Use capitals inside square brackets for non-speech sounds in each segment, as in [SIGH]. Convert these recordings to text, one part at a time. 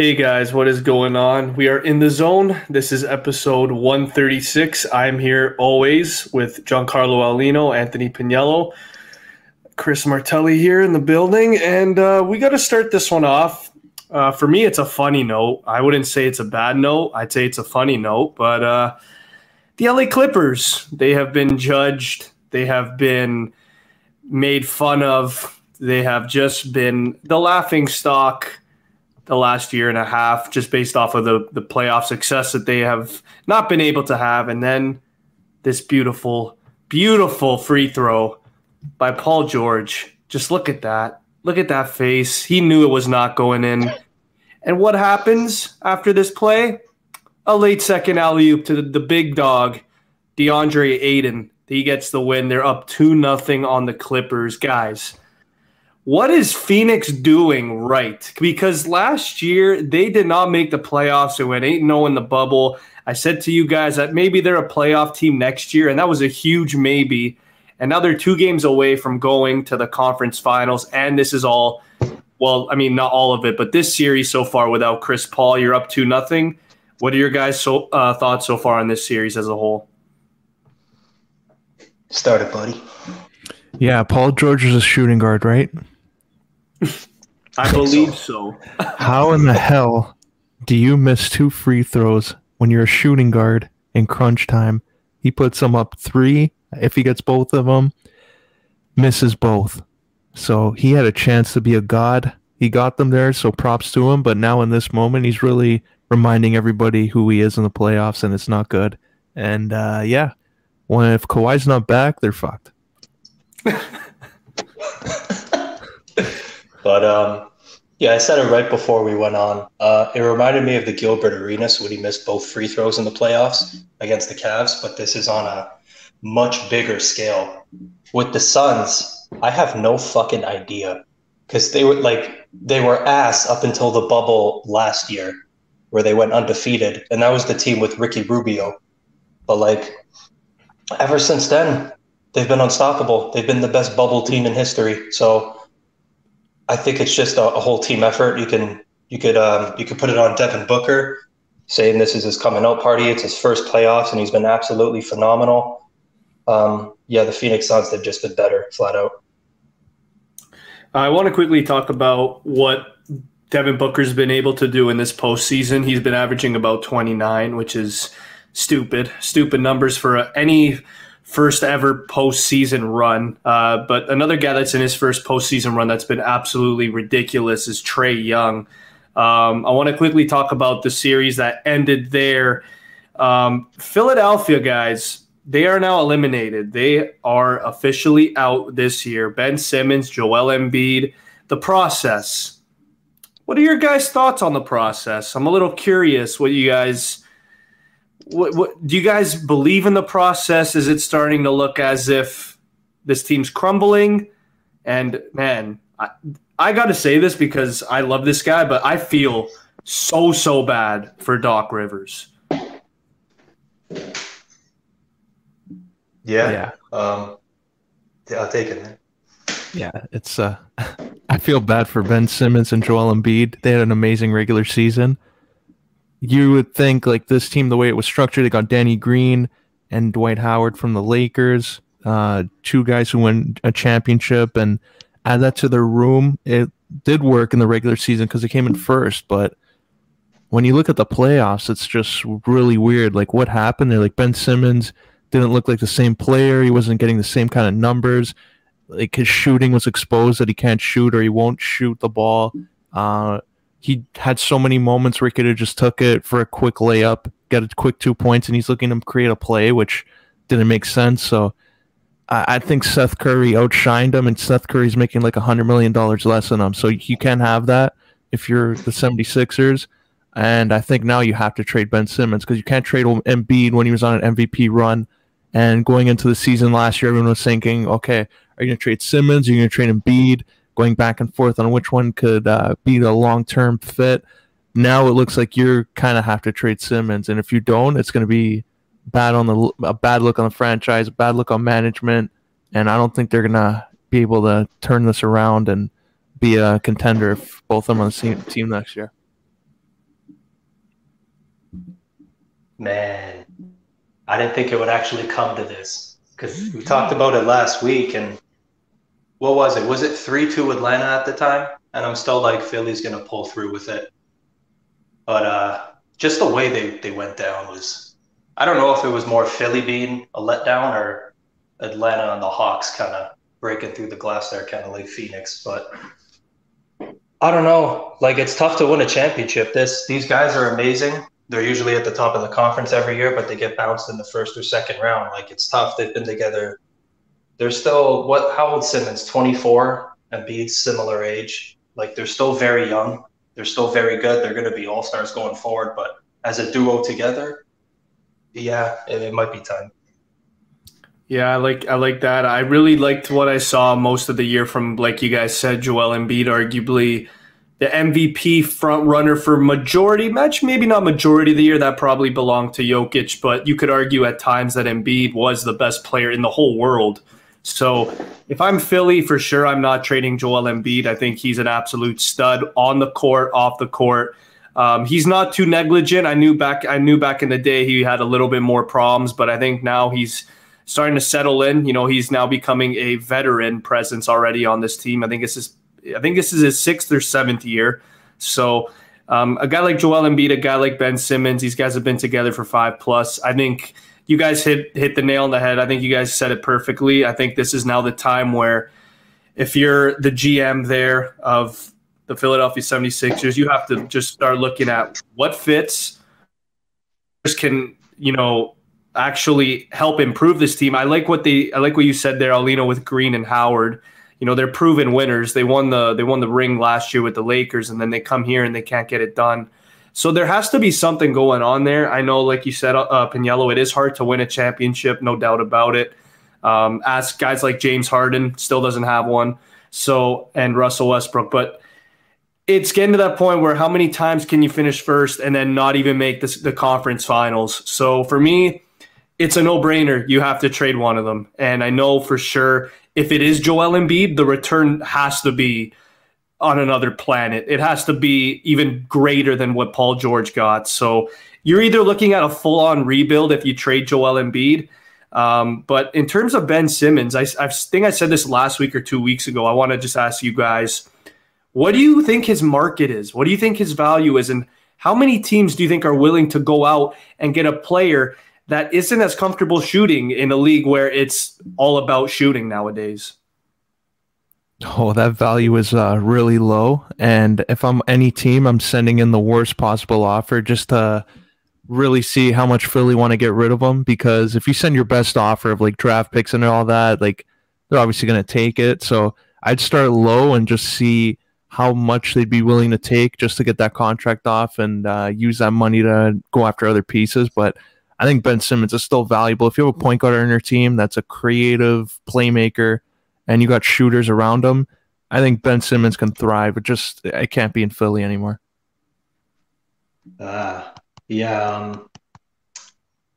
Hey guys, what is going on? We are in the zone. This is episode 136. I'm here always with Giancarlo Aulino, Anthony Pagniello, Chris Martelli here in the building, and uh, we got to start this one off. Uh, for me, it's a funny note. I wouldn't say it's a bad note. I'd say it's a funny note, but uh, the LA Clippers, they have been judged. They have been made fun of. They have just been the laughing stock the last year and a half, just based off of the, the playoff success that they have not been able to have. And then this beautiful, beautiful free throw by Paul George. Just look at that. Look at that face. He knew it was not going in. And what happens after this play? A late second alley oop to the, big dog, DeAndre Ayton. He gets the win. They're up 2 nothing on the Clippers. Guys, what is Phoenix doing right? Because last year they did not make the playoffs. They went 8 0 in the bubble. I said to you guys that maybe they're a playoff team next year, and that was a huge maybe. And now they're two games away from going to the conference finals. And this is all, well, I mean, not all of it, but this series so far without Chris Paul, you're up to nothing. What are your guys' so, uh, thoughts so far on this series as a whole? Start it, buddy. Yeah, Paul George is a shooting guard, right? I believe so. How in the hell do you miss two free throws when you're a shooting guard in crunch time? He puts them up three. If he gets both of them, misses both. So he had a chance to be a god. He got them there, so props to him. But now in this moment, he's really reminding everybody who he is in the playoffs, and it's not good. And uh, yeah, when if Kawhi's not back, they're fucked. [LAUGHS] But um, yeah, I said it right before we went on. Uh, it reminded me of the Gilbert Arenas when he missed both free throws in the playoffs against the Cavs, but this is on a much bigger scale. With the Suns, I have no fucking idea because they were like they were ass up until the bubble last year, where they went undefeated, and that was the team with Ricky Rubio. But like ever since then, they've been unstoppable. They've been the best bubble team in history. So I think it's just a, a whole team effort. You can you could um, you could put it on Devin Booker, saying this is his coming out party. It's his first playoffs, and he's been absolutely phenomenal. Um, yeah, the Phoenix Suns they've just been better, flat out. I want to quickly talk about what Devin Booker's been able to do in this postseason. He's been averaging about 29, which is stupid, stupid numbers for any first ever postseason run. Uh, but another guy that's in his first postseason run that's been absolutely ridiculous is Trae Young. Um, I want to quickly talk about the series that ended there. Um, Philadelphia guys, they are now eliminated. They are officially out this year. Ben Simmons, Joel Embiid, the process. What are your guys' thoughts on the process? I'm a little curious what you guys what, what do you guys believe in the process? Is it starting to look as if this team's crumbling? And man, I, I got to say this because I love this guy, but I feel so so bad for Doc Rivers. Yeah, yeah, um, yeah I'll take it. Man. Yeah, it's. uh [LAUGHS] I feel bad for Ben Simmons and Joel Embiid. They had an amazing regular season you would think like this team, the way it was structured, they got Danny Green and Dwight Howard from the Lakers, uh, two guys who won a championship, and add that to their room. It did work in the regular season because they came in first, but when you look at the playoffs, it's just really weird. Like what happened there? Like Ben Simmons didn't look like the same player. He wasn't getting the same kind of numbers. Like his shooting was exposed that he can't shoot or he won't shoot the ball. Uh, he had so many moments where he could have just took it for a quick layup, got a quick two points, and he's looking to create a play, which didn't make sense. So I, I think Seth Curry outshined him, and Seth Curry's making like a $100 million less than him. So you can't have that if you're the 76ers. And I think now you have to trade Ben Simmons because you can't trade Embiid when he was on an MVP run. And going into the season last year, everyone was thinking, okay, are you going to trade Simmons? Are you going to trade Embiid? going back and forth on which one could uh, be the long term fit. Now it looks like you're kind of have to trade Simmons, and if you don't, it's going to be bad on the a bad look on the franchise, bad look on management, and I don't think they're going to be able to turn this around and be a contender if both of them on the same team next year. Man, I didn't think it would actually come to this because we talked about it last week, and what was it? Was it three two Atlanta at the time? And I'm still like Philly's gonna pull through with it, but uh, just the way they they went down was, I don't know if it was more Philly being a letdown or Atlanta and the Hawks kind of breaking through the glass there, kind of like Phoenix, but. I don't know. Like it's tough to win a championship. This these guys are amazing. They're usually at the top of the conference every year, but they get bounced in the first or second round. Like it's tough. They've been together. They're still what? How old Simmons? Twenty four, and be similar age. Like they're still very young. They're still very good. They're going to be all stars going forward. But as a duo together, yeah, it, it might be time. Yeah, I like I like that. I really liked what I saw most of the year from, like you guys said, Joel Embiid, arguably the MVP front runner for majority match, maybe not majority of the year. That probably belonged to Jokic, but you could argue at times that Embiid was the best player in the whole world. So if I'm Philly, for sure, I'm not trading Joel Embiid. I think he's an absolute stud on the court, off the court. Um, he's not too negligent. I knew back I knew back in the day he had a little bit more problems, but I think now he's starting to settle in. You know, he's now becoming a veteran presence already on this team. I think this is I think this is his sixth or seventh year. So um, a guy like Joel Embiid, a guy like Ben Simmons, these guys have been together for five plus. I think you guys hit hit the nail on the head. I think you guys said it perfectly. I think this is now the time where if you're the GM there of the Philadelphia 76ers, you have to just start looking at what fits can, you know, actually help improve this team. I like what they I like what you said there, Aulino, with Green and Howard. You know, they're proven winners. They won the they won the ring last year with the Lakers, and then they come here and they can't get it done. So there has to be something going on there. I know, like you said, uh, Pagniello, it is hard to win a championship, no doubt about it. Um, ask guys like James Harden, still doesn't have one. So and Russell Westbrook, but it's getting to that point where how many times can you finish first and then not even make this, the conference finals? So for me, it's a no-brainer. You have to trade one of them, and I know for sure if it is Joel Embiid, the return has to be on another planet. It has to be even greater than what Paul George got. So you're either looking at a full-on rebuild if you trade Joel Embiid. Um, but in terms of Ben Simmons, I, I think I said this last week or two weeks ago. I want to just ask you guys, what do you think his market is? What do you think his value is? And how many teams do you think are willing to go out and get a player – that isn't as comfortable shooting in a league where it's all about shooting nowadays. Oh, that value is uh, really low. And if I'm any team, I'm sending in the worst possible offer just to really see how much Philly want to get rid of them. Because if you send your best offer of like draft picks and all that, like they're obviously going to take it. So I'd start low and just see how much they'd be willing to take just to get that contract off and uh, use that money to go after other pieces. But I think Ben Simmons is still valuable. If you have a point guard on your team that's a creative playmaker and you got shooters around him, I think Ben Simmons can thrive. It just it can't be in Philly anymore. Uh, yeah. Um,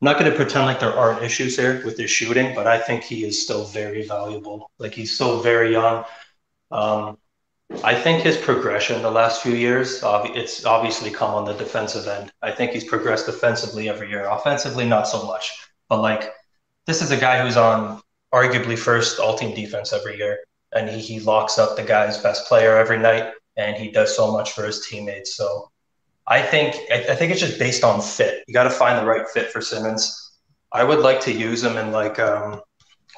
I'm not going to pretend like there aren't issues there with his shooting, but I think he is still very valuable. Like he's still very young. Um, I think his progression the last few years, it's obviously come on the defensive end. I think he's progressed defensively every year. Offensively, not so much. But like, this is a guy who's on arguably first all team defense every year. And he, he locks up the guy's best player every night. And he does so much for his teammates. So I think I, I think it's just based on fit. You got to find the right fit for Simmons. I would like to use him in like um,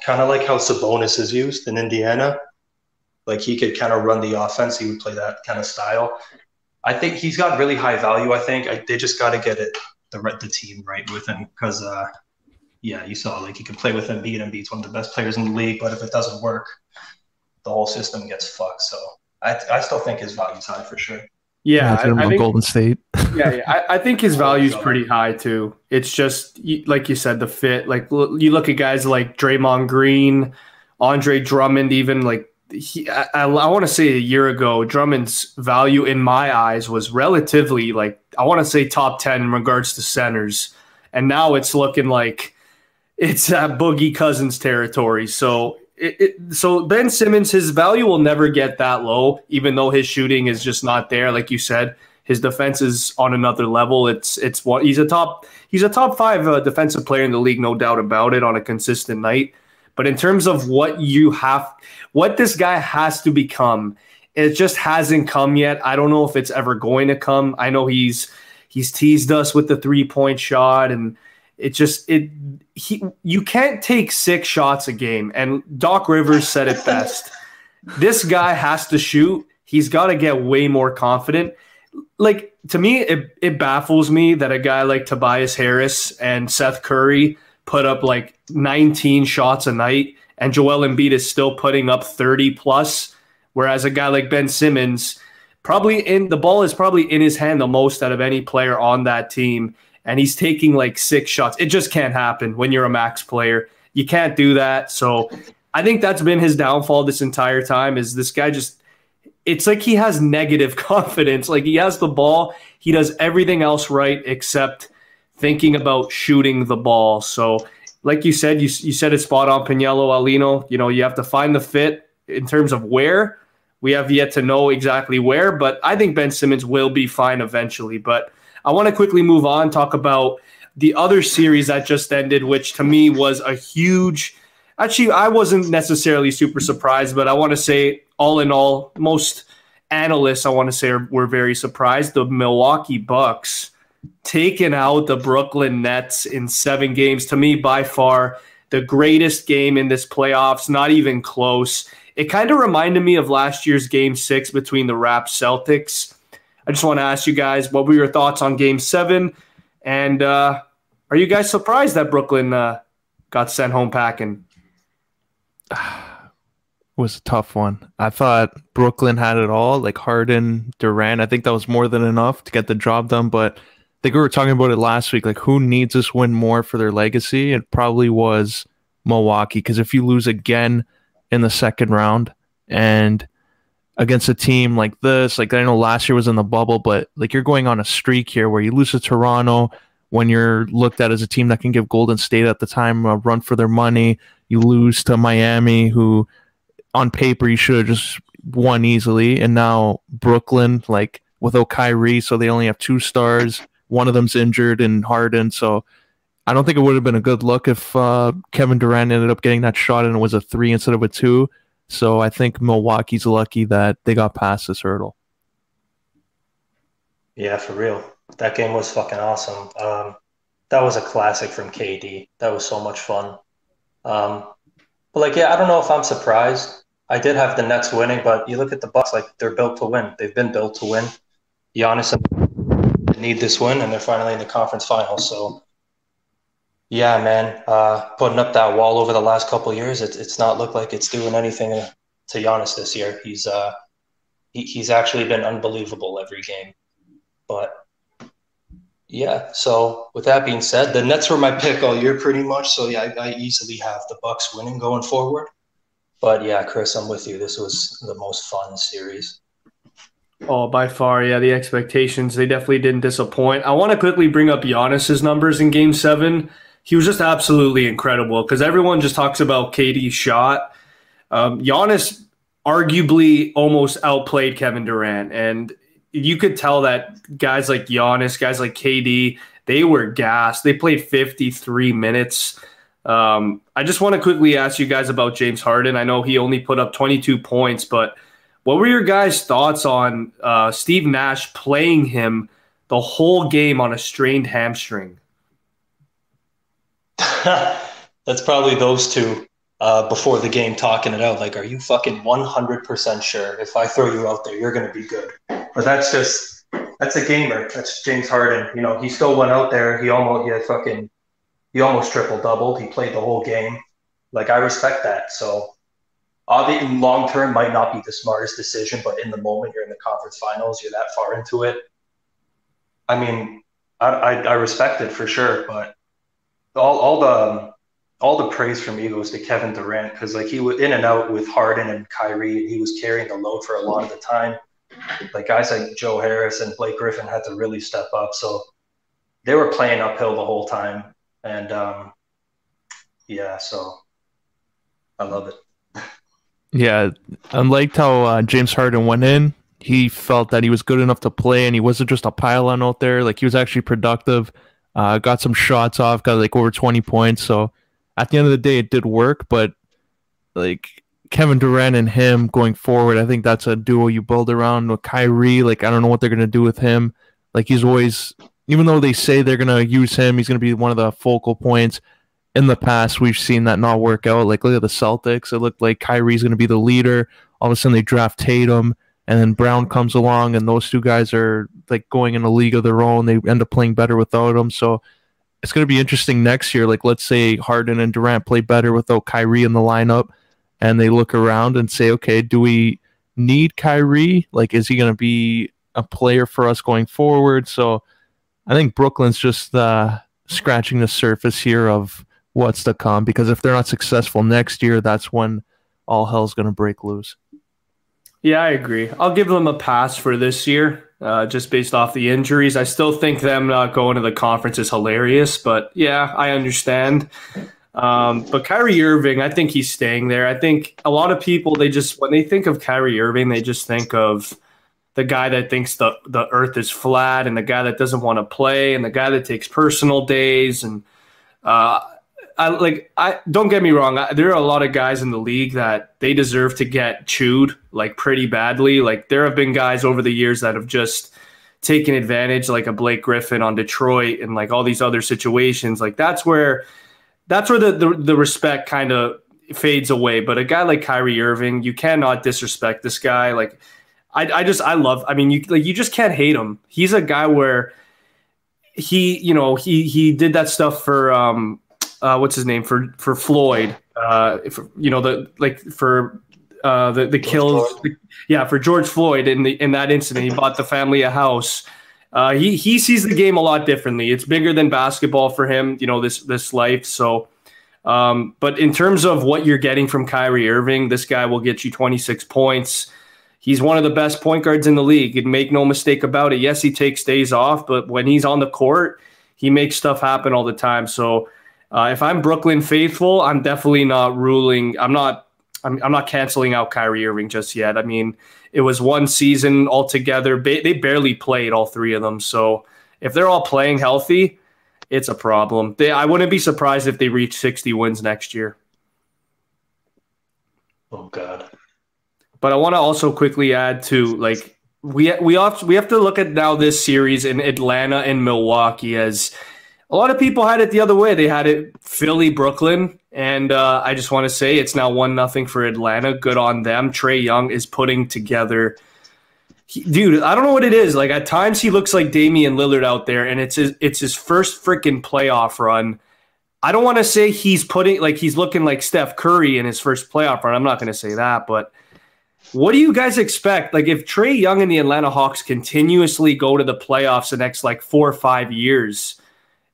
kind of like how Sabonis is used in Indiana like he could kind of run the offense. He would play that kind of style. I think he's got really high value. I think I, they just got to get it the the team right with him because uh, yeah, you saw like he can play with Embiid. Embiid's one of the best players in the league, but if it doesn't work, the whole system gets fucked. So I, I still think his value's high for sure. Yeah, yeah I, I think, Golden State. [LAUGHS] yeah, yeah. I, I, think his value is pretty high too. It's just like you said, the fit. Like you look at guys like Draymond Green, Andre Drummond, even like he, I, I, I want to say a year ago, Drummond's value in my eyes was relatively like I want to say top ten in regards to centers, and now it's looking like it's at Boogie Cousins territory. So it, it, so Ben Simmons, his value will never get that low, even though his shooting is just not there. Like you said, His defense is on another level. It's it's what he's a top he's a top five uh, defensive player in the league, no doubt about it, on a consistent night. But in terms of what you have, what this guy has to become, it just hasn't come yet. I don't know if it's ever going to come. I know he's he's teased us with the three point shot and it just it he you can't take six shots a game and Doc Rivers said it best. [LAUGHS] this guy has to shoot. He's got to get way more confident. Like to me it it baffles me that a guy like Tobias Harris and Seth Curry put up like 19 shots a night and Joel Embiid is still putting up 30 plus whereas a guy like Ben Simmons probably in the ball is probably in his hand the most out of any player on that team and he's taking like six shots. It just can't happen when you're a max player. You can't do that. So i think that's been his downfall this entire time is this guy just it's like he has negative [LAUGHS] confidence. Like he has the ball. He does everything else right except thinking about shooting the ball. So like you said you, you said it spot on Pagniello Aulino. You know you have to find the fit in terms of where. We have yet to know exactly where, but I think Ben Simmons will be fine eventually. But I want to quickly move on, talk about the other series that just ended, which to me was a huge. Actually, I wasn't necessarily super surprised, but I want to say, all in all, most analysts, I want to say, are, were very surprised. The Milwaukee Bucks taking out the Brooklyn Nets in seven games. To me, by far, the greatest game in this playoffs, not even close. It kind of reminded me of last year's game six between the Raps Celtics. I just want to ask you guys what were your thoughts on game seven? And uh, are you guys surprised that Brooklyn uh, got sent home packing? [SIGHS] was a tough one. I thought Brooklyn had it all, like Harden, Durant. I think that was more than enough to get the job done. But I think we were talking about it last week. Like, who needs this win more for their legacy? It probably was Milwaukee. Because if you lose again in the second round and against a team like this, like I know last year was in the bubble, but like you're going on a streak here where you lose to Toronto when you're looked at as a team that can give Golden State at the time a run for their money. You lose to Miami, who on paper you should have just won easily, and now Brooklyn, like without Kyrie, so they only have two stars. One of them's injured and Harden, so I don't think it would have been a good look if uh, Kevin Durant ended up getting that shot and it was a three instead of a two. So I think Milwaukee's lucky that they got past this hurdle. Yeah, for real. That game was fucking awesome. Um, that was a classic from KD. That was so much fun. Um, but like, yeah, I don't know if I'm surprised. I did have the Nets winning, but you look at the Bucks, like they're built to win. They've been built to win. Giannis need this win, and they're finally in the conference finals. So yeah, man, uh, putting up that wall over the last couple years, it's it's not looked like it's doing anything to Giannis this year. He's uh, he, he's actually been unbelievable every game. But yeah, so with that being said, the Nets were my pick all year pretty much. So yeah, I, I easily have the Bucks winning going forward. But yeah, Chris, I'm with you. This was the most fun series. Oh, by far, yeah. The expectations they definitely didn't disappoint. I want to quickly bring up Giannis's numbers in Game Seven he was just absolutely incredible because everyone just talks about KD's shot. Um, Giannis arguably almost outplayed Kevin Durant, and you could tell that guys like Giannis, guys like KD, they were gassed. They played 53 minutes. Um, I just want to quickly ask you guys about James Harden. I know he only put up 22 points, but what were your guys' thoughts on uh, Steve Nash playing him the whole game on a strained hamstring? [LAUGHS] That's probably those two uh, before the game talking it out. Like, are you fucking 100% sure if I throw you out there, you're going to be good? But that's just, that's a gamer. That's James Harden. You know, he still went out there. He almost, he had fucking, he almost triple doubled. He played the whole game. Like, I respect that. So, obviously, long term might not be the smartest decision, but in the moment, you're in the conference finals, you're that far into it. I mean, I, I, I respect it for sure, but all all the all the praise from me goes to Kevin Durant because like he was in and out with Harden and Kyrie, and he was carrying the load for a lot of the time. Like guys like Joe Harris and Blake Griffin had to really step up, so they were playing uphill the whole time, and um, yeah, so I love it. Yeah, I liked how uh, James Harden went in. he felt that he was good enough to play and he wasn't just a pylon out there. Like he was actually productive, uh, got some shots off, got like over 20 points. So at the end of the day, it did work. But like Kevin Durant and him going forward, I think that's a duo you build around with Kyrie. Like I don't know what they're gonna do with him. Like he's always, even though they say they're gonna use him, he's gonna be one of the focal points. In the past, we've seen that not work out. Like look at the Celtics; it looked like Kyrie's gonna be the leader. All of a sudden, they draft Tatum and then Brown comes along, and those two guys are like going in a league of their own. They end up playing better without him. So it's going to be interesting next year. Like, let's say Harden and Durant play better without Kyrie in the lineup, and they look around and say, okay, do we need Kyrie? Like, is he going to be a player for us going forward? So I think Brooklyn's just uh, scratching the surface here of what's to come because if they're not successful next year, that's when all hell's going to break loose. Yeah, I agree. I'll give them a pass for this year, uh, just based off the injuries. I still think them not going to the conference is hilarious, but yeah, I understand. Um, but Kyrie Irving, I think he's staying there. I think a lot of people they just when they think of Kyrie Irving, they just think of the guy that thinks the the earth is flat and the guy that doesn't want to play and the guy that takes personal days and uh, I like I don't get me wrong. I, there are a lot of guys in the league that they deserve to get chewed like pretty badly. Like there have been guys over the years that have just taken advantage, like a Blake Griffin on Detroit and like all these other situations. Like that's where that's where the the, the respect kind of fades away. But a guy like Kyrie Irving, you cannot disrespect this guy. Like I, I just I love. I mean, you like you just can't hate him. He's a guy where he you know he he did that stuff for um uh, what's his name for for Floyd. Uh, for, you know the like for uh, the the kills. Yeah, for George Floyd in the in that incident, he bought the family a house. Uh, he he sees the game a lot differently. It's bigger than basketball for him. You know this this life. So, um, but in terms of what you're getting from Kyrie Irving, this guy will get you 26 points. He's one of the best point guards in the league. And make no mistake about it. Yes, he takes days off, but when he's on the court, he makes stuff happen all the time. So uh, if I'm Brooklyn faithful, I'm definitely not ruling. I'm not. I'm, I'm not canceling out Kyrie Irving just yet. I mean, it was one season altogether. Ba- they barely played all three of them. So if they're all playing healthy, it's a problem. They, I wouldn't be surprised if they reach 60 wins next year. Oh God. But I want to also quickly add to like we we have we have to look at now this series in Atlanta and Milwaukee as a lot of people had it the other way. They had it Philly, Brooklyn, and uh, I just want to say it's now one nothing for Atlanta. Good on them. Trae Young is putting together. He, dude, I don't know what it is. Like at times he looks like Damian Lillard out there, and it's his, it's his first freaking playoff run. I don't want to say he's putting like he's looking like Steph Curry in his first playoff run. I'm not going to say that, but what do you guys expect? Like if Trae Young and the Atlanta Hawks continuously go to the playoffs the next like four or five years?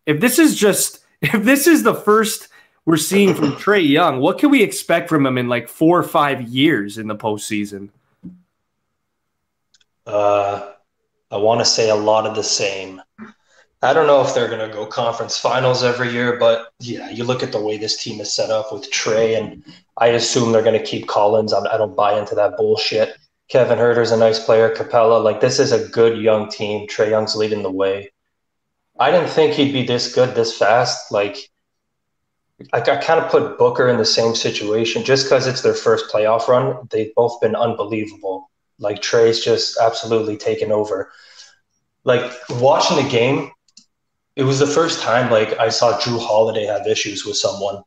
If this is just [LAUGHS] if this is the first we're seeing from [CLEARS THROAT] Trae Young, what can we expect from him in like four or five years in the postseason? Uh, I want to say a lot of the same. I don't know if they're going to go conference finals every year, but yeah, you look at the way this team is set up with Trae, and I assume they're going to keep Collins. I don't buy into that bullshit. Kevin Huerter's a nice player. Capela, like this is a good young team. Trae Young's leading the way. I didn't think he'd be this good this fast. Like, I, I kind of put Booker in the same situation just because it's their first playoff run. They've both been unbelievable. Like, Trae's just absolutely taken over. Like, watching the game, it was the first time like I saw Jrue Holiday have issues with someone.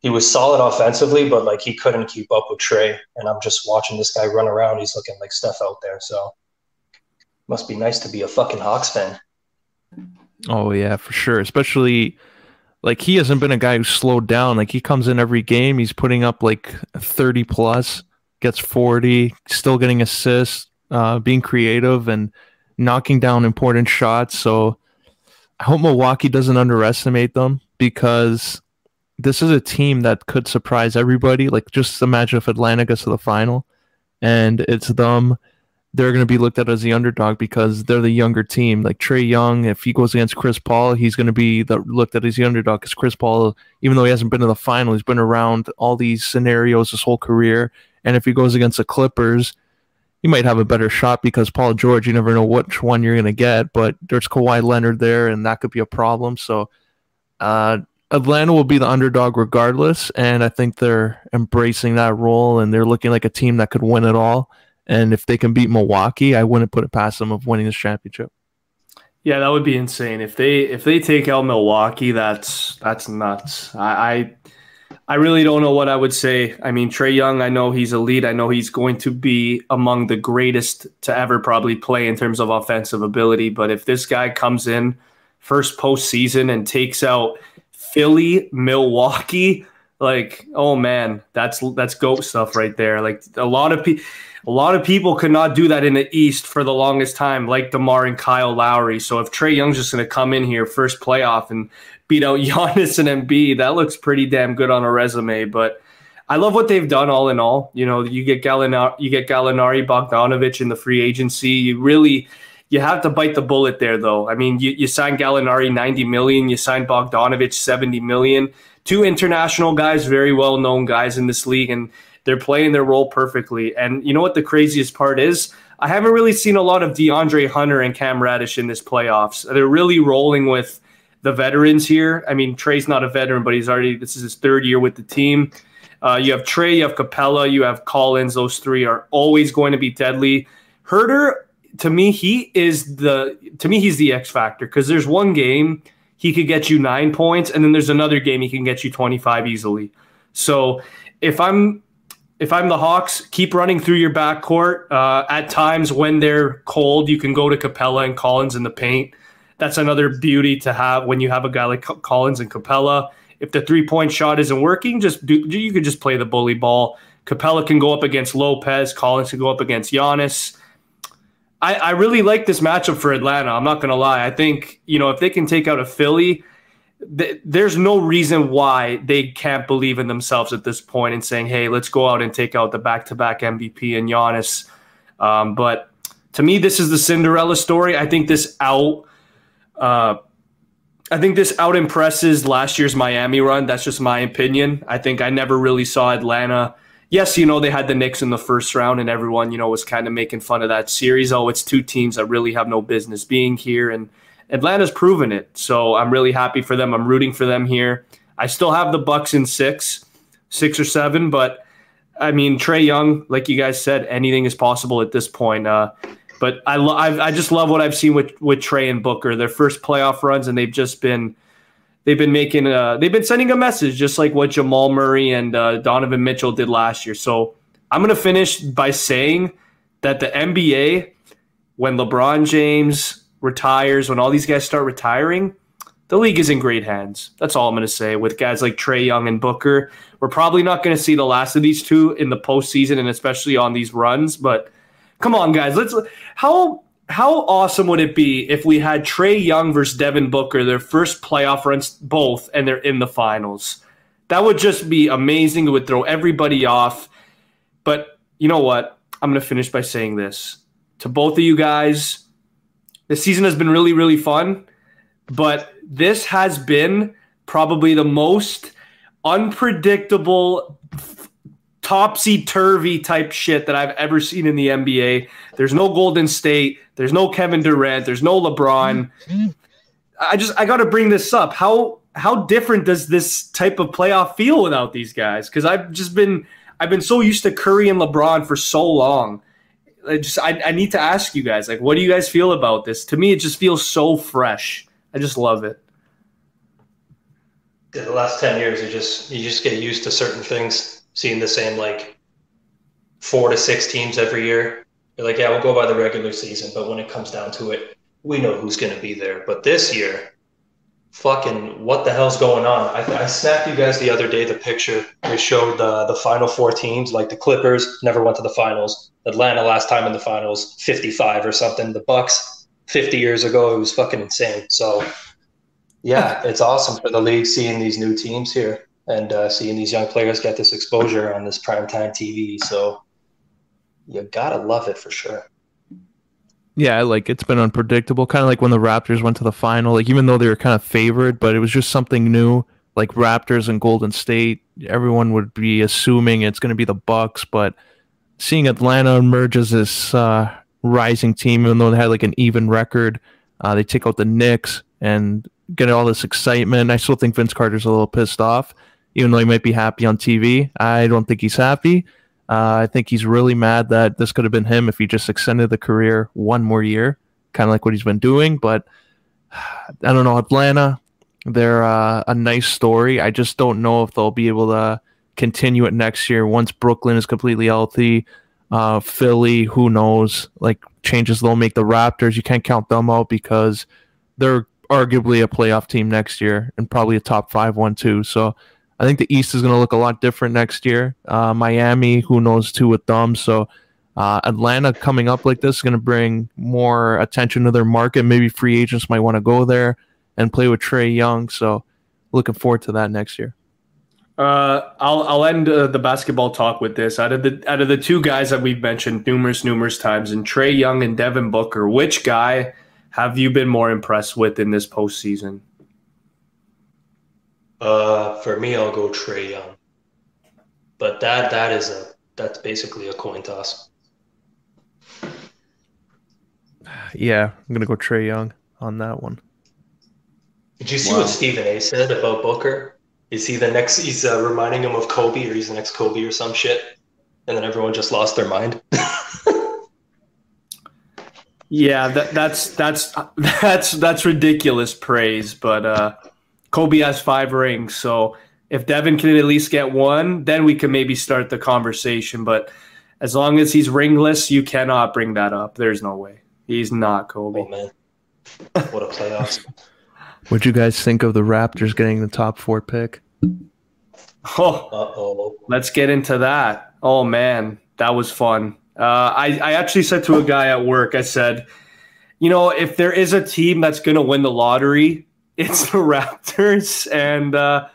He was solid offensively, but like he couldn't keep up with Trae. And I'm just watching this guy run around. He's looking like Steph out there. So must be nice to be a fucking Hawks fan. Oh yeah, for sure. Especially like he hasn't been a guy who slowed down. Like he comes in every game, he's putting up like 30 plus, gets 40, still getting assists, uh, being creative and knocking down important shots. So I hope Milwaukee doesn't underestimate them because this is a team that could surprise everybody. Like just imagine if Atlanta gets to the final and it's them they're going to be looked at as the underdog because they're the younger team. Like Trae Young, if he goes against Chris Paul, he's going to be the, looked at as the underdog because Chris Paul, even though he hasn't been to the final, he's been around all these scenarios his whole career. And if he goes against the Clippers, he might have a better shot because Paul George, you never know which one you're going to get, but there's Kawhi Leonard there, and that could be a problem. So, uh, Atlanta will be the underdog regardless, and I think they're embracing that role, and they're looking like a team that could win it all. And if they can beat Milwaukee, I wouldn't put it past them of winning this championship. Yeah, that would be insane if they if they take out Milwaukee. That's that's nuts. I, I I really don't know what I would say. I mean, Trae Young, I know he's elite. I know he's going to be among the greatest to ever probably play in terms of offensive ability. But if this guy comes in first postseason and takes out Philly, Milwaukee, like, oh man, that's that's goat stuff right there. Like a lot of people a lot of people could not do that in the East for the longest time, like DeMar and Kyle Lowry. So if Trae Young's just going to come in here first playoff and beat out [LAUGHS] Giannis and Embiid, that looks pretty damn good on a resume. But I love what they've done all in all. You know, you get Gallinari, you get Gallinari, Bogdanovic in the free agency. You really you have to bite the bullet there though. I mean, you, you signed Gallinari 90 million, you signed Bogdanovic 70 million. Two international guys, very well known guys in this league, and they're playing their role perfectly. And you know what the craziest part is? I haven't really seen a lot of DeAndre Hunter and Cam Reddish in this playoffs. They're really rolling with the veterans here. I mean, Trae's not a veteran, but he's already this is his third year with the team. Uh, you have Trae, you have Capela, you have Collins. Those three are always going to be deadly. Huerter, to me, he is the to me he's the X factor because there's one game he could get you nine points, and then there's another game he can get you 25 easily. So if I'm if I'm the Hawks, keep running through your backcourt. Uh, at times when they're cold, you can go to Capela and Collins in the paint. That's another beauty to have when you have a guy like Collins and Capela. If the three point shot isn't working, just do, you could just play the bully ball. Capela can go up against Lopez. Collins can go up against Giannis. I, I really like this matchup for Atlanta. I'm not going to lie. I think you know if they can take out a Philly, there's no reason why they can't believe in themselves at this point and saying, "Hey, let's go out and take out the back-to-back MVP and Giannis." Um, but to me, this is the Cinderella story. I think this out, uh, I think this out impresses last year's Miami run. That's just my opinion. I think I never really saw Atlanta. Yes, you know they had the Knicks in the first round, and everyone you know was kind of making fun of that series. Oh, it's two teams that really have no business being here, and Atlanta's proven it. So I'm really happy for them. I'm rooting for them here. I still have the Bucks in six, six or seven, but I mean Trae Young, like you guys said, anything is possible at this point. Uh, but I, lo- I just love what I've seen with with Trae and Booker. Their first playoff runs, and they've just been they've been making uh, they've been sending a message, just like what Jamal Murray and uh, Donovan Mitchell did last year. So I'm gonna finish by saying that the NBA, when LeBron James, retires, when all these guys start retiring, the league is in great hands. That's all I'm to say. With guys like Trae Young and Booker, we're probably not to see the last of these two in the postseason, and especially on these runs. But come on, guys, let's. How how awesome would it be if we had Trae Young versus Devin Booker, their first playoff runs, both, and they're in the finals? That would just be amazing. It would throw everybody off. But you know what? I'm going to finish by saying this to both of you guys this season has been really, really fun, but this has been probably the most unpredictable, topsy turvy type shit that I've ever seen in the NBA. There's no Golden State. There's no Kevin Durant. There's no LeBron. I just I got to bring this up. How how different does this type of playoff feel without these guys? Because I've just been I've been so used to Curry and LeBron for so long I just I, I need to ask you guys like what do you guys feel about this to me it just feels so fresh i just love it the last 10 years you just you just get used to certain things seeing the same like four to six teams every year you're like yeah we'll go by the regular season but when it comes down to it we know who's going to be there but this year fucking what the hell's going on? I, I snapped you guys the other day the picture. We showed the the final four teams, like the Clippers never went to the finals. Atlanta last time in the finals, 55 or something. The Bucks 50 years ago, it was fucking insane. So yeah, [LAUGHS] it's awesome for the league seeing these new teams here and uh, seeing these young players get this exposure on this primetime TV. So you gotta love it for sure. Yeah, like it's been unpredictable. Kind of like when the Raptors went to the final. Like even though they were kind of favored, but it was just something new. Like Raptors and Golden State, everyone would be assuming it's going to be the Bucks, but seeing Atlanta emerge as this uh, rising team, even though they had like an even record, uh, they take out the Knicks and get all this excitement. I still think Vince Carter's a little pissed off, even though he might be happy on TV. I don't think he's happy. Uh, I think he's really mad that this could have been him if he just extended the career one more year, kind of like what he's been doing. But [SIGHS] I don't know, Atlanta, they're uh, a nice story. I just don't know if they'll be able to continue it next year once Brooklyn is completely healthy. Uh, Philly, who knows? Like changes they'll make the Raptors. You can't count them out because they're arguably a playoff team next year and probably a top five one too. So I think the East is going to look a lot different next year. Uh, Miami, who knows too with them. So uh, Atlanta coming up like this is going to bring more attention to their market. Maybe free agents might want to go there and play with Trae Young. So looking forward to that next year. Uh, I'll I'll end uh, the basketball talk with this. Out of the out of the two guys that we've mentioned numerous numerous times, and Trae Young and Devin Booker, which guy have you been more impressed with in this postseason? Uh, for me, I'll go Trae Young, but that that is a that's basically a coin toss. Yeah, I'm gonna go Trae Young on that one. Did you see wow. what Stephen A. said about Booker? Is he the next? He's uh, reminding him of Kobe, or he's the next Kobe, or some shit. And then everyone just lost their mind. [LAUGHS] yeah, that, that's that's [LAUGHS] that's that's ridiculous praise. But uh, Kobe has five rings, so if Devin can at least get one, then we can maybe start the conversation. But as long as he's ringless, you cannot bring that up. There's no way. He's not Kobe. Oh man, what a playoffs! [LAUGHS] What'd you guys think of the Raptors getting the top four pick? [LAUGHS] Oh, Uh-oh. let's get into that. Oh man, that was fun. Uh, I, I actually said to a guy at work, I said, you know, if there is a team that's going to win the lottery, it's the Raptors. And uh,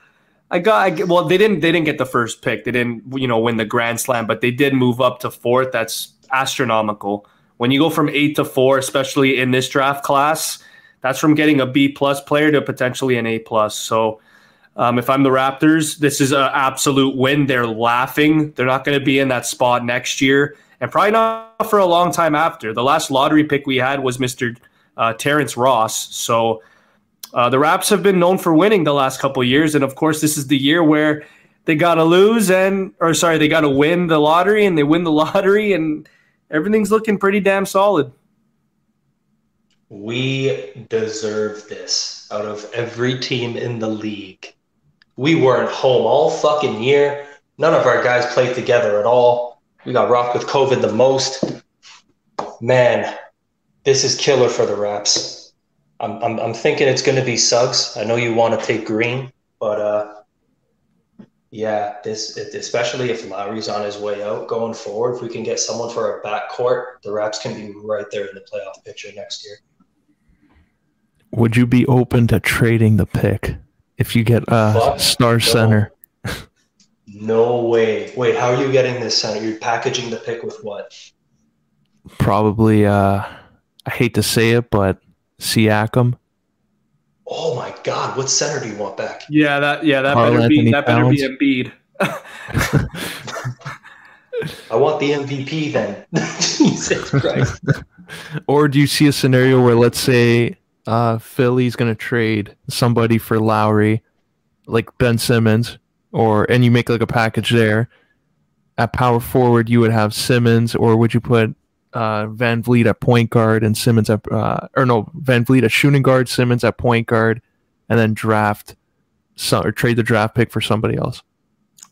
I got I, well, they didn't they didn't get the first pick. They didn't you know win the Grand Slam, but they did move up to fourth. That's astronomical. When you go from eight to four, especially in this draft class, that's from getting a B plus player to potentially an A plus. So um, if I'm the Raptors, this is an absolute win. They're laughing. They're not going to be in that spot next year, and probably not for a long time after. The last lottery pick we had was Mr. Uh, Terrence Ross. So uh, the Raps have been known for winning the last couple years, and of course, this is the year where they got to lose and, or sorry, they got to win the lottery, and they win the [LAUGHS] lottery, and everything's looking pretty damn solid. We deserve this out of every team in the league. We weren't home all fucking year. None of our guys played together at all. We got rocked with COVID the most. Man, this is killer for the Raps. I'm, I'm, I'm thinking it's going to be Suggs. I know you want to take Green, but uh, yeah, this especially if Lowry's on his way out going forward, if we can get someone for our backcourt, the Raps can be right there in the playoff picture next year would you be open to trading the pick if you get a Fuck star no. center? no way. Wait, how are you getting this center? You're packaging the pick with what? Probably uh I hate to say it, but Siakam. Oh my god, what center do you want back? Yeah, that yeah, that Carl better Anthony be that better be Embiid. [LAUGHS] I want the MVP then. [LAUGHS] Jesus Christ. or do you see a scenario where let's say uh, Philly's going to trade somebody for Lowry, like Ben Simmons, or and you make like a package there. At power forward, you would have Simmons, or would you put uh, VanVleet at point guard and Simmons at, uh, or no, VanVleet at shooting guard, Simmons at point guard, and then draft some or trade the draft pick for somebody else?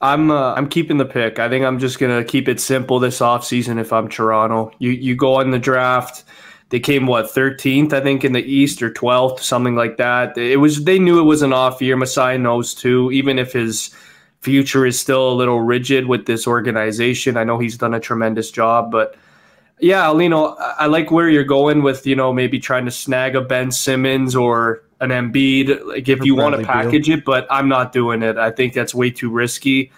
I'm uh, I'm keeping the pick. I think I'm just gonna keep it simple this offseason if I'm Toronto. You you go on the draft they came what 13th, I think, in the East or 12th, something like that. It was they knew it was an off year. Masai knows too, even if his future is still a little rigid with this organization. I know he's done a tremendous job, but yeah, Lino, I like where you're going with you know maybe trying to snag a Ben Simmons or an Embiid, like if you want to package it, but I'm not doing it. I think that's way too risky.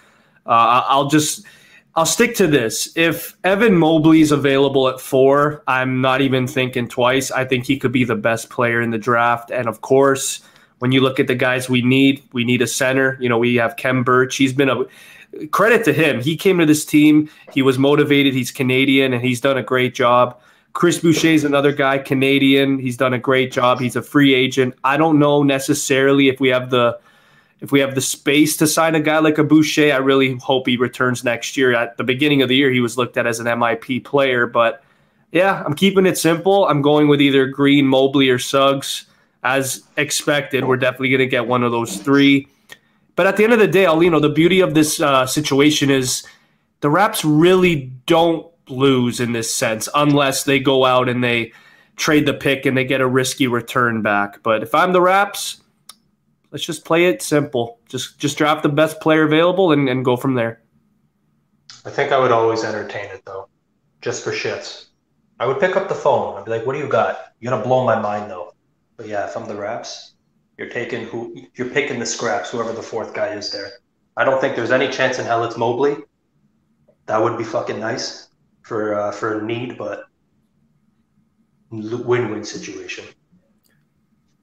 Uh, I'll just I'll stick to this. If Evan Mobley's available at four, I'm not even thinking twice. I think he could be the best player in the draft. And of course, when you look at the guys we need, we need a center. You know, we have Khem Birch. He's been a credit to him. He came to this team. He was motivated. He's Canadian, and he's done a great job. Chris Boucher is another guy, Canadian. He's done a great job. He's a free agent. I don't know necessarily if we have the if we have the space to sign a guy like a Boucher. I really hope he returns next year. At the beginning of the year, he was looked at as an MIP player, but yeah, I'm keeping it simple. I'm going with either Green, Mobley, or Suggs. As expected, we're definitely going to get one of those three. But at the end of the day, Aulino, the beauty of this uh, situation is the Raps really don't lose in this sense unless they go out and they trade the pick and they get a risky return back. But if I'm the Raps, let's just play it simple. Just just draft the best player available and, and go from there. I think I would always entertain it though, just for shits. I would pick up the phone. I'd be like, "What do you got? You're gonna blow my mind though." But yeah, if I'm the Raps, you're taking who you're picking the scraps, whoever the fourth guy is there. I don't think there's any chance in hell it's Mobley. That would be fucking nice for uh, for a need, but win-win situation.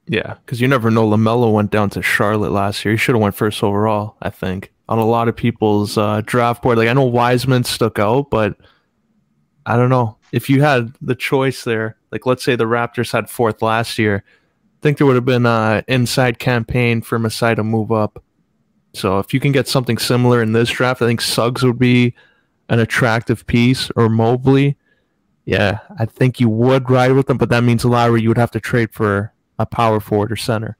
Yeah, because you never know. LaMelo went down to Charlotte last year. He should have went first overall. I think on a lot of people's uh, draft board. Like I know Wiseman stuck out, but I don't know if you had the choice there. Like let's say the Raptors had fourth last year think there would have been an inside campaign for Masai to move up. So if you can get something similar in this draft, I think Suggs would be an attractive piece or Mobley. Yeah, I think you would ride with them, but that means Lowry you would have to trade for a power forward or center.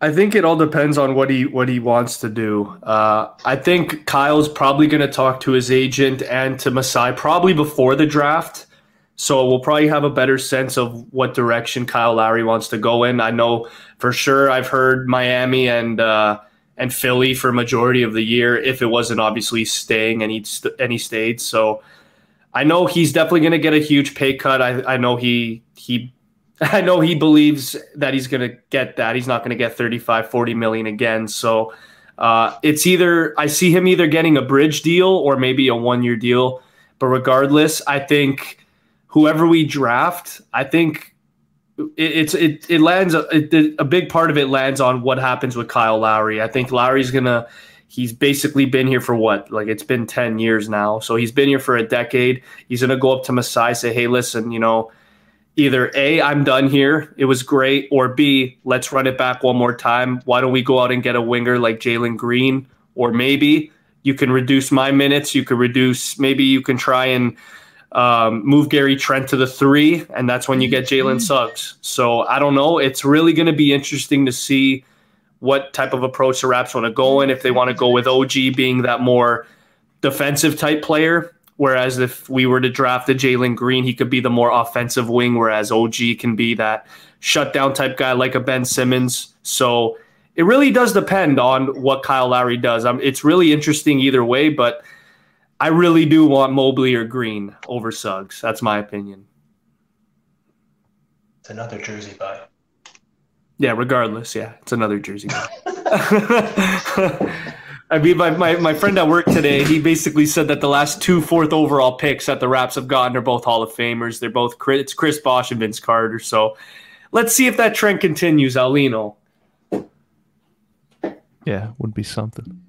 I think it all depends on what he what he wants to do. Uh, I think Kyle's probably going to talk to his agent and to Masai probably before the draft so we'll probably have a better sense of what direction Kyle Lowry wants to go in. I know for sure I've heard Miami and uh, and Philly for majority of the year. If it wasn't obviously staying and he st- and he stayed, so I know he's definitely going to get a huge pay cut. I, I know he he [LAUGHS] I know he believes that he's going to get that. He's not going to get 35, 40 million again. So uh, it's either I see him either getting a bridge deal or maybe a one year deal. But regardless, I think whoever we draft, I think it, it's it it lands it, a big part of it lands on what happens with Kyle Lowry. I think Lowry's gonna. He's basically been here for what? Like it's been 10 years now. So he's been here for a decade. He's going to go up to Masai, say, hey, listen, you know, either A, I'm done here. It was great. Or B, let's run it back one more time. Why don't we go out and get a winger like Jalen Green? Or maybe you can reduce my minutes. You could reduce, maybe you can try and um, move Gary Trent to the three, and that's when you get Jalen mm-hmm. Suggs. So I don't know. It's really going to be interesting to see what type of approach the Raps want to go in. If they want to go with OG being that more defensive type player, whereas if we were to draft a Jalen Green, he could be the more offensive wing, whereas OG can be that shutdown type guy like a Ben Simmons. So it really does depend on what Kyle Lowry does. Um, it's really interesting either way, but I really do want Mobley or Green over Suggs. That's my opinion. It's another jersey buy. Yeah, regardless, yeah, it's another jersey buy. [LAUGHS] I mean, my, my, my friend at work today, he basically said that the last two fourth overall picks that the Raps have gotten are both Hall of Famers. They're both Chris, it's Chris Bosh and Vince Carter. So let's see if that trend continues, Aulino. Yeah, would be something.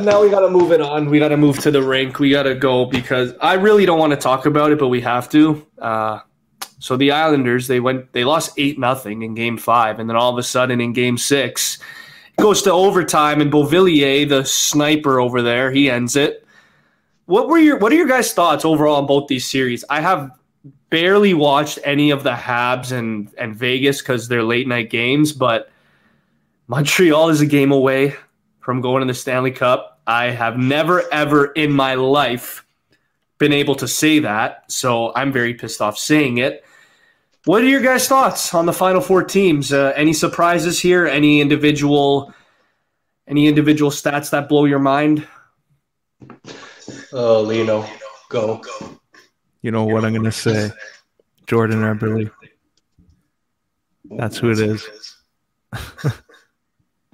Now we got to move it on. We got to move to the rink. We got to go because I really don't want to talk about it, but we have to. Uh, so the Islanders they went they lost eight nothing in Game Five, and then all of a sudden in Game Six, it goes to overtime, and Beauvillier, the sniper over there, he ends it. What were your What are your guys' thoughts overall on both these series? I have barely watched any of the Habs and and Vegas because they're late night games, but Montreal is a game away from going to the Stanley Cup. I have never, ever in my life been able to say that. So I'm very pissed off saying it. What are your guys' thoughts on the final four teams? Uh, any surprises here? Any individual, any individual stats that blow your mind? Oh, Lino, go. You know what I'm going to say. Jordan Eberle. That's who it is. [LAUGHS]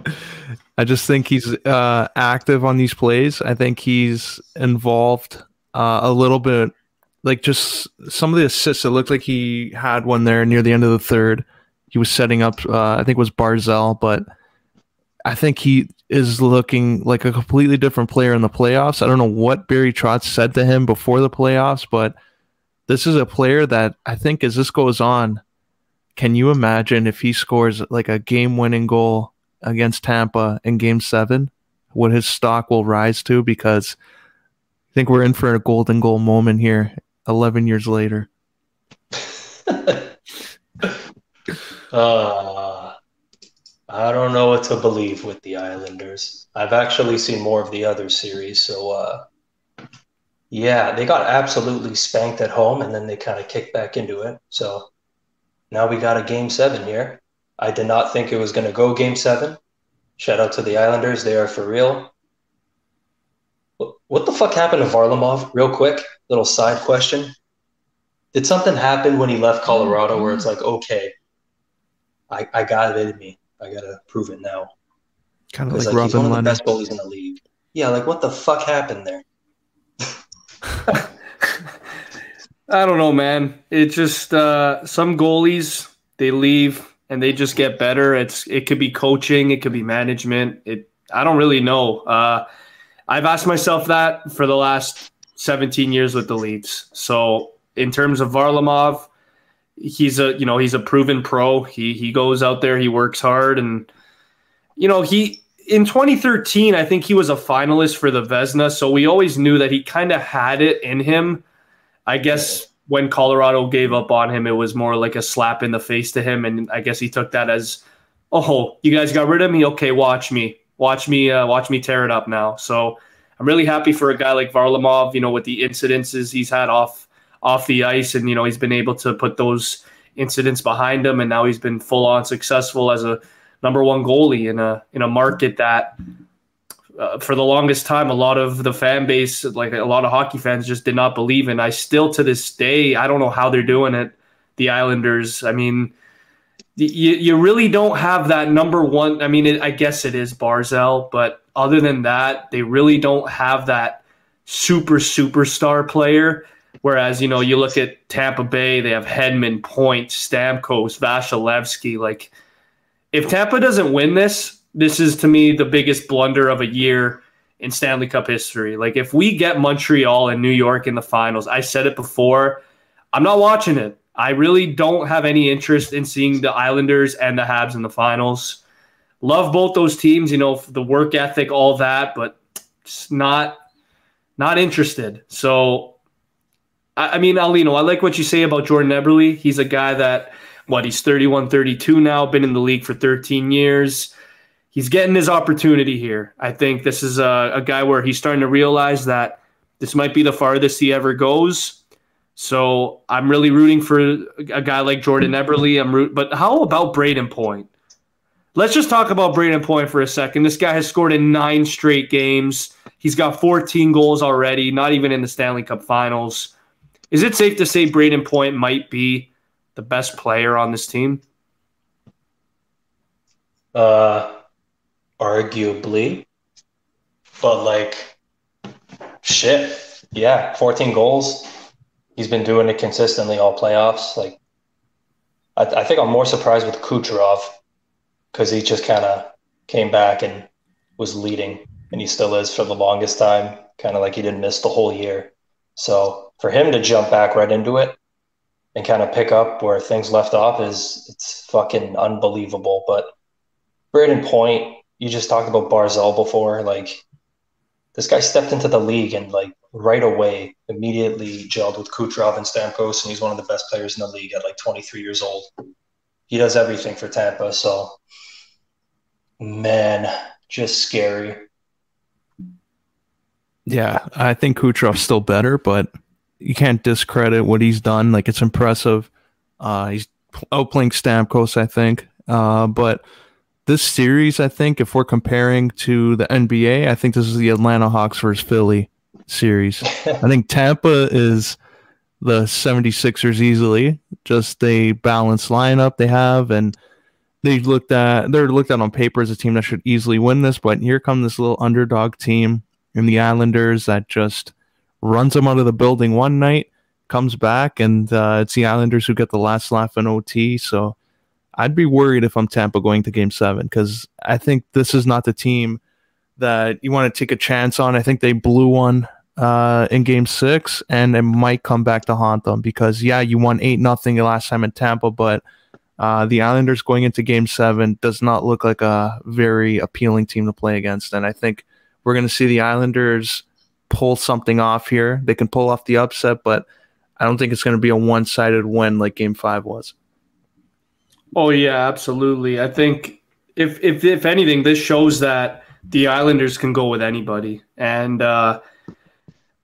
[LAUGHS] I just think he's uh, active on these plays. I think he's involved uh, a little bit, like just some of the assists. It looked like he had one there near the end of the third. he was setting up. Uh, I think it was Barzal, but I think he is looking like a completely different player in the playoffs. I don't know what Barry Trotz said to him before the playoffs, but this is a player that I think as this goes on, can you imagine if he scores like a game winning goal against Tampa in game seven, what his stock will rise to? Because I think we're in for a golden goal moment here 11 years later. [LAUGHS] uh, I don't know what to believe with the Islanders. I've actually seen more of the other series, so uh, yeah, they got absolutely spanked at home, and then they kind of kicked back into it. So now we got a game seven here. I did not think it was going to go game seven. Shout out to the Islanders; they are for real. What the fuck happened to Varlamov? Real quick, little side question. Did something happen when he left Colorado where it's like, okay, I, I got it in me. I gotta prove it now. Kind of like, like Robin he's one of the Leonard. best goalies in the league. Yeah, like what the fuck happened there? [LAUGHS] I don't know, man. It just uh, some goalies they leave and they just get better. It's it could be coaching, it could be management. It I don't really know. Uh, I've asked myself that for the last 17 years with the Leafs. So in terms of Varlamov, he's a you know he's a proven pro. He he goes out there, he works hard, and you know he in 2013 I think he was a finalist for the Vezina. So we always knew that he kind of had it in him. I guess when Colorado gave up on him, it was more like a slap in the face to him, and I guess he took that as, oh, you guys got rid of me. Okay, watch me, watch me, uh, watch me tear it up now. So I'm really happy for a guy like Varlamov. You know, with the incidences he's had off off the ice, and you know he's been able to put those incidents behind him, and now he's been full on successful as a number one goalie in a in a market that uh, for the longest time, a lot of the fan base, like a lot of hockey fans, just did not believe in. I still, to this day, I don't know how they're doing it. The Islanders. I mean, you you really don't have that number one. I mean, it, I guess it is Barzal, but other than that, they really don't have that super superstar player. Whereas you know, you look at Tampa Bay, they have Hedman, Point, Stamkos, Vasilevskiy. Like, if Tampa doesn't win this, this is to me the biggest blunder of a year in Stanley Cup history. Like if we get Montreal and New York in the finals, I said it before, I'm not watching it. I really don't have any interest in seeing the Islanders and the Habs in the finals. Love both those teams, you know, the work ethic, all that, but just not not interested. So I, I mean, Aulino, I like what you say about Jordan Eberle. He's a guy that what he's 31, 32 now, been in the league for 13 years he's getting his opportunity here. I think this is a, a, guy where he's starting to realize that this might be the farthest he ever goes. So I'm really rooting for a guy like Jordan Eberle. I'm root, but how about Brayden Point? Let's just talk about Brayden Point for a second. This guy has scored in nine straight games. He's got 14 goals already, not even in the Stanley Cup Finals. Is it safe to say Brayden Point might be the best player on this team? Uh, arguably. But like, shit, yeah, 14 goals. He's been doing it consistently all playoffs. Like, I, I think I'm more surprised with Kucherov because he just kind of came back and was leading, and he still is for the longest time. Kind of like he didn't miss the whole year. So for him to jump back right into it and kind of pick up where things left off is it's fucking unbelievable. But Brayden Point, you just talked about Barzal before. Like this guy stepped into the league and like right away immediately gelled with Kucherov and Stamkos, and he's one of the best players in the league at like 23 years old. He does everything for Tampa, so man, just scary. Yeah, I think Kucherov's still better, but you can't discredit what he's done. Like it's impressive. Uh, he's outplaying Stamkos, I think. Uh, but this series, I think, if we're comparing to the NBA, I think this is the Atlanta Hawks versus Philly series. I think Tampa is the 76ers easily. Just a balanced lineup they have, and they looked at they're looked at on paper as a team that should easily win this. But here come this little underdog team in the Islanders that just runs them out of the building one night, comes back, and uh, it's the Islanders who get the last laugh in OT. So I'd be worried if I'm Tampa going to game seven because I think this is not the team that you want to take a chance on. I think they blew one uh, in game six and it might come back to haunt them because, yeah, you won 8 nothing the last time in Tampa, but uh, the Islanders going into game seven does not look like a very appealing team to play against. And I think we're going to see the Islanders pull something off here. They can pull off the upset, but I don't think it's going to be a one sided win like game five was. Oh yeah, absolutely. I think if if if anything, this shows that the Islanders can go with anybody. And uh,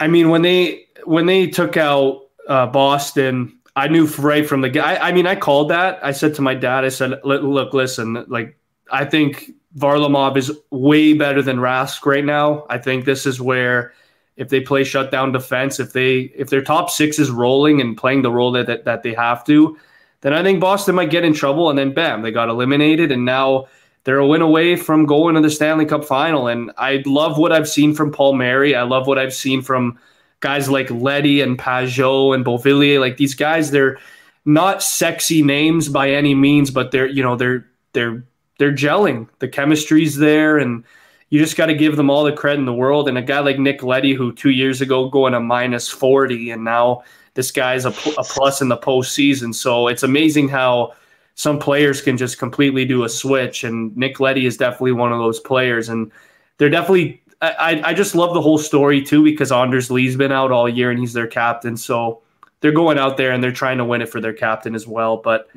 I mean, when they when they took out uh, Boston, I knew right from the guy. I mean, I called that. I said to my dad, I said, "Look, listen, like I think Varlamov is way better than Rask right now. I think this is where." If they play shutdown defense, if they if their top six is rolling and playing the role that, that, that they have to, then I think Boston might get in trouble. And then bam, they got eliminated, and now they're a win away from going to the Stanley Cup final. And I love what I've seen from Palmieri. I love what I've seen from guys like Leddy and Pageau and Beauvillier. Like these guys, they're not sexy names by any means, but they're you know they're they're they're gelling. The chemistry's there, and you just got to give them all the credit in the world. And a guy like Nick Leddy, who two years ago going a minus forty, and now this guy's a, a plus in the postseason. So it's amazing how some players can just completely do a switch. And Nick Leddy is definitely one of those players. And they're definitely, I, I just love the whole story too, because Anders Lee's been out all year and he's their captain. So they're going out there and they're trying to win it for their captain as well. But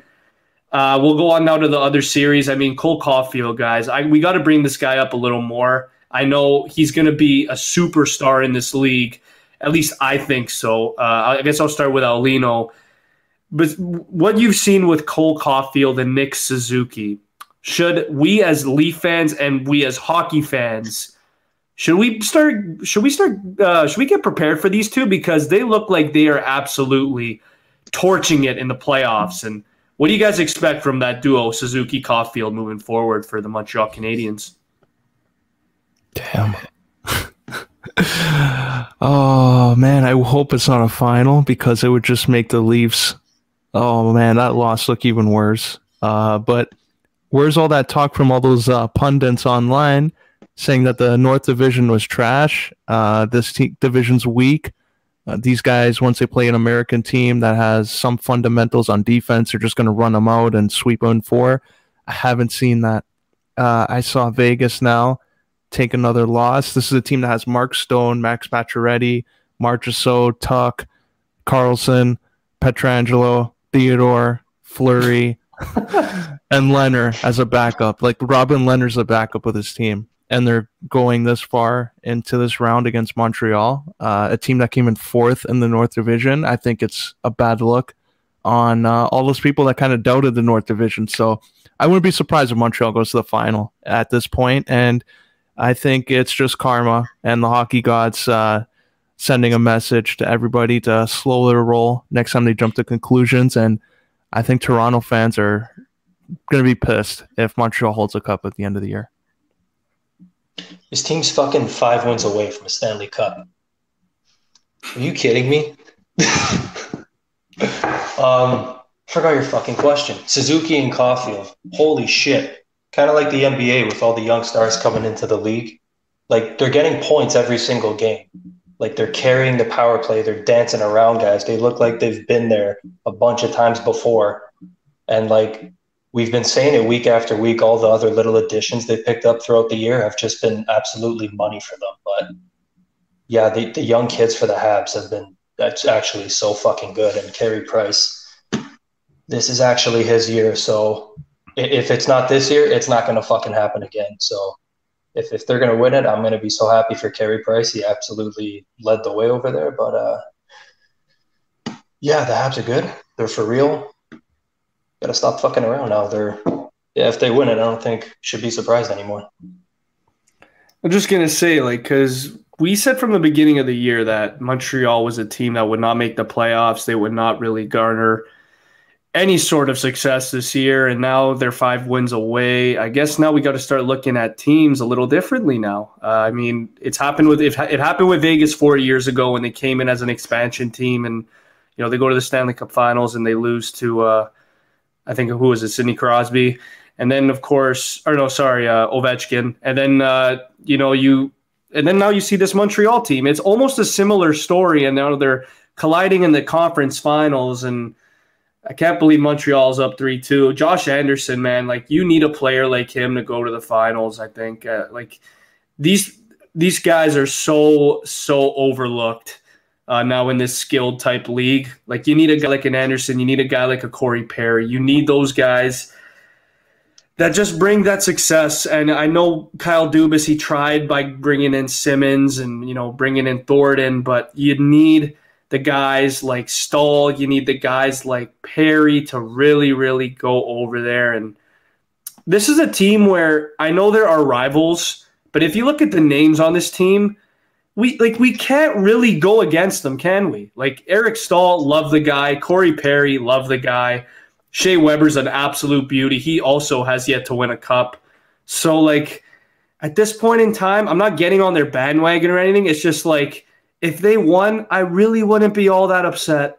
uh, we'll go on now to the other series. I mean, Cole Caufield, guys, I, we got to bring this guy up a little more. I know he's going to be a superstar in this league. At least I think so. Uh, I guess I'll start with Aulino. But what you've seen with Cole Caufield and Nick Suzuki, should we as Leaf fans and we as hockey fans, should we start? Should we start? Uh, should we get prepared for these two because they look like they are absolutely torching it in the playoffs? And what do you guys expect from that duo, Suzuki Caufield, moving forward for the Montreal Canadiens? Damn. [LAUGHS] oh man, I hope it's not a final because it would just make the Leafs. Oh man, that loss look even worse. Uh, but where's all that talk from all those uh, pundits online saying that the North Division was trash? Uh, this division's weak. Uh, these guys, once they play an American team that has some fundamentals on defense, they're just going to run them out and sweep them four. I haven't seen that. Uh, I saw Vegas now take another loss. This is a team that has Mark Stone, Max Pacioretty, Marchessault, Tuch, Karlsson, Pietrangelo, Theodore, Fleury, [LAUGHS] and Lehner as a backup. Like Robin Lehner's a backup with his team. And they're going this far into this round against Montreal, uh, a team that came in fourth in the North Division. I think it's a bad look on uh, all those people that kind of doubted the North Division. So I wouldn't be surprised if Montreal goes to the final at this point. And I think it's just karma and the hockey gods uh, sending a message to everybody to slow their roll next time they jump to conclusions. And I think Toronto fans are going to be pissed if Montreal holds a cup at the end of the year. This team's fucking five wins away from a Stanley Cup. Are you kidding me? [LAUGHS] um, forgot your fucking question. Suzuki and Caufield. Holy shit kind of like the NBA with all the young stars coming into the league. Like they're getting points every single game. Like they're carrying the power play. They're dancing around guys. They look like they've been there a bunch of times before. And like we've been saying it week after week, all the other little additions they picked up throughout the year have just been absolutely money for them. But yeah, the, the young kids for the Habs have been that's actually so fucking good. And Carey Price, this is actually his year. So if it's not this year, it's not going to fucking happen again. So if, if they're going to win it, I'm going to be so happy for Carey Price. He absolutely led the way over there. But uh, yeah, the Habs are good. They're for real. Got to stop fucking around now. They're yeah. If they win it, I don't think should be surprised anymore. I'm just gonna say, like, because we said from the beginning of the year that Montreal was a team that would not make the playoffs. They would not really garner any sort of success this year, and now they're five wins away. I guess now we got to start looking at teams a little differently now. Uh, I mean, it's happened with it, it happened with Vegas four years ago when they came in as an expansion team, and you know they go to the Stanley Cup Finals and they lose to uh, I think who was it, Sidney Crosby, and then of course, or no, sorry, uh, Ovechkin, and then uh, you know you, and then now you see this Montreal team. It's almost a similar story, and now they're colliding in the conference finals, and I can't believe Montreal's up three two. Josh Anderson, man, like you need a player like him to go to the finals. I think uh, like these these guys are so so overlooked uh, now in this skilled type league. Like you need a guy like an Anderson, you need a guy like a Corey Perry. You need those guys that just bring that success. And I know Kyle Dubas, he tried by bringing in Simmonds and you know bringing in Thornton, but you need the guys like Staal, you need the guys like Perry to really really go over there. And this is a team where I know there are rivals but if you look at the names on this team, we like we can't really go against them, can we? Like Eric Staal, love the guy. Corey Perry, love the guy. Shea Weber's an absolute beauty. He also has yet to win a cup. So like at this point in time, I'm not getting on their bandwagon or anything. It's just like if they won, I really wouldn't be all that upset.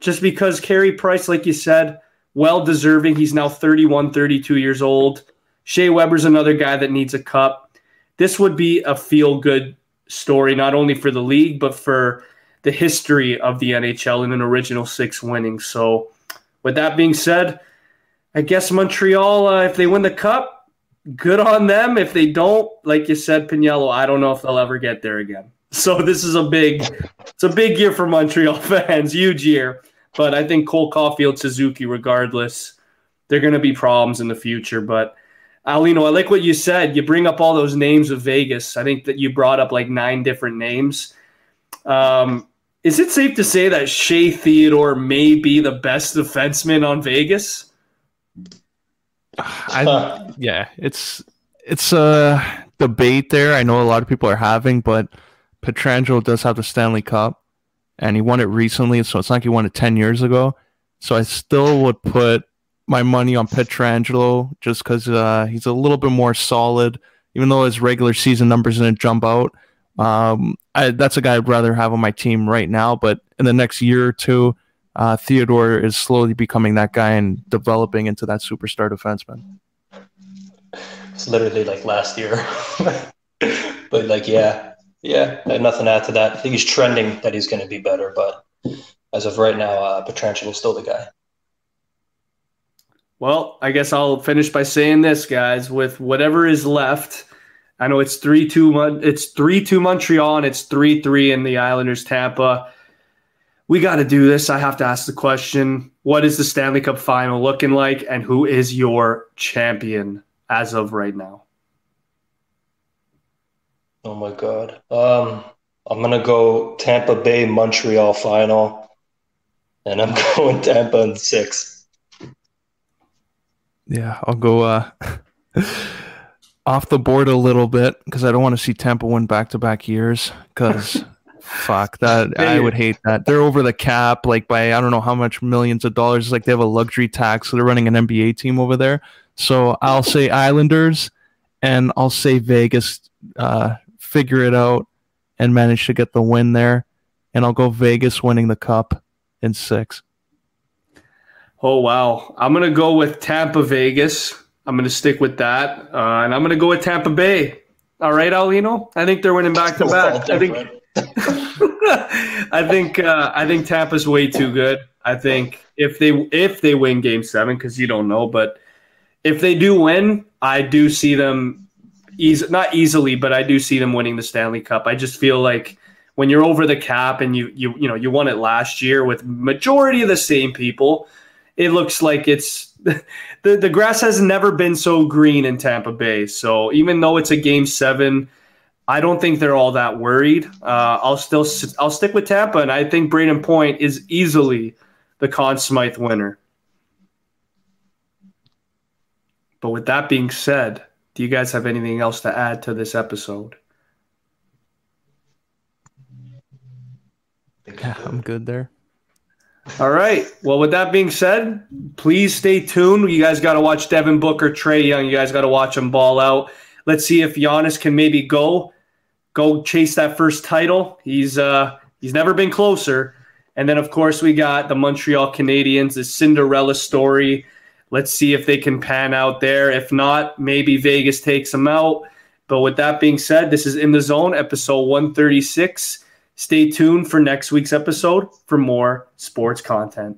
Just because Carey Price, like you said, well deserving. He's now 31, 32 years old. Shea Weber's another guy that needs a cup this would be a feel good story, not only for the league, but for the history of the NHL in an original six winning. So, with that being said, I guess Montreal, uh, if they win the cup, good on them. If they don't, like you said, Pagniello, I don't know if they'll ever get there again. So this is a big, it's a big year for Montreal [LAUGHS] fans, huge year. But I think Cole Caufield, Suzuki, regardless, they're going to be problems in the future. But Aulino, I like what you said. You bring up all those names of Vegas. I think that you brought up like nine different names. Um, is it safe to say that Shea Theodore may be the best defenseman on Vegas? [SIGHS] I, yeah, it's it's a debate there. I know a lot of people are having, but Pietrangelo does have the Stanley Cup, and he won it recently. So it's not like he won it ten years ago. So I still would put my money on Pietrangelo just because uh, he's a little bit more solid, even though his regular season numbers didn't jump out. Um, I, that's a guy I'd rather have on my team right now. But in the next year or two, uh, Theodore is slowly becoming that guy and developing into that superstar defenseman. It's literally like last year. [LAUGHS] but like, yeah, yeah, nothing to add to that. I think he's trending that he's going to be better, but as of right now, uh, is still the guy. Well, I guess I'll finish by saying this, guys. With whatever is left, I know it's three two. It's three two Montreal, and it's three three in the Islanders Tampa. We got to do this. I have to ask the question: What is the Stanley Cup final looking like, and who is your champion as of right now? Oh my God! Um, I'm gonna go Tampa Bay Montreal final, and I'm [LAUGHS] going Tampa in six. Yeah, I'll go uh, [LAUGHS] off the board a little bit because I don't want to see Tampa win back to back years. Because [LAUGHS] fuck that, I would hate that. They're over the cap, like by I don't know how much millions of dollars. Like they have a luxury tax, so they're running an NBA team over there. So I'll say Islanders, and I'll say Vegas. Uh, figure it out and manage to get the win there, and I'll go Vegas winning the cup in six. Oh wow! I'm gonna go with Tampa Vegas. I'm gonna stick with that, uh, and I'm gonna go with Tampa Bay. All right, Aulino. I think they're winning back to back. I think. [LAUGHS] I think. Uh, I think Tampa's way too good. I think if they if they win Game Seven, because you don't know, but if they do win, I do see them easy, not easily, but I do see them winning the Stanley Cup. I just feel like when you're over the cap and you you you know you won it last year with majority of the same people it looks like it's [LAUGHS] the the grass has never been so green in Tampa Bay. So even though it's a game seven, I don't think they're all that worried. Uh, I'll still I'll stick with Tampa, and I think Brayden Point is easily the Conn Smythe winner. But with that being said, do you guys have anything else to add to this episode? Yeah, I'm good there. All right. Well, with that being said, please stay tuned. You guys got to watch Devin Booker, Trae Young. You guys got to watch them ball out. Let's see if Giannis can maybe go go chase that first title. He's uh he's never been closer. And then of course we got the Montreal Canadiens, the Cinderella story. Let's see if they can pan out there. If not, maybe Vegas takes them out. But with that being said, this is In the Zone, episode 136. Stay tuned for next week's episode for more sports content.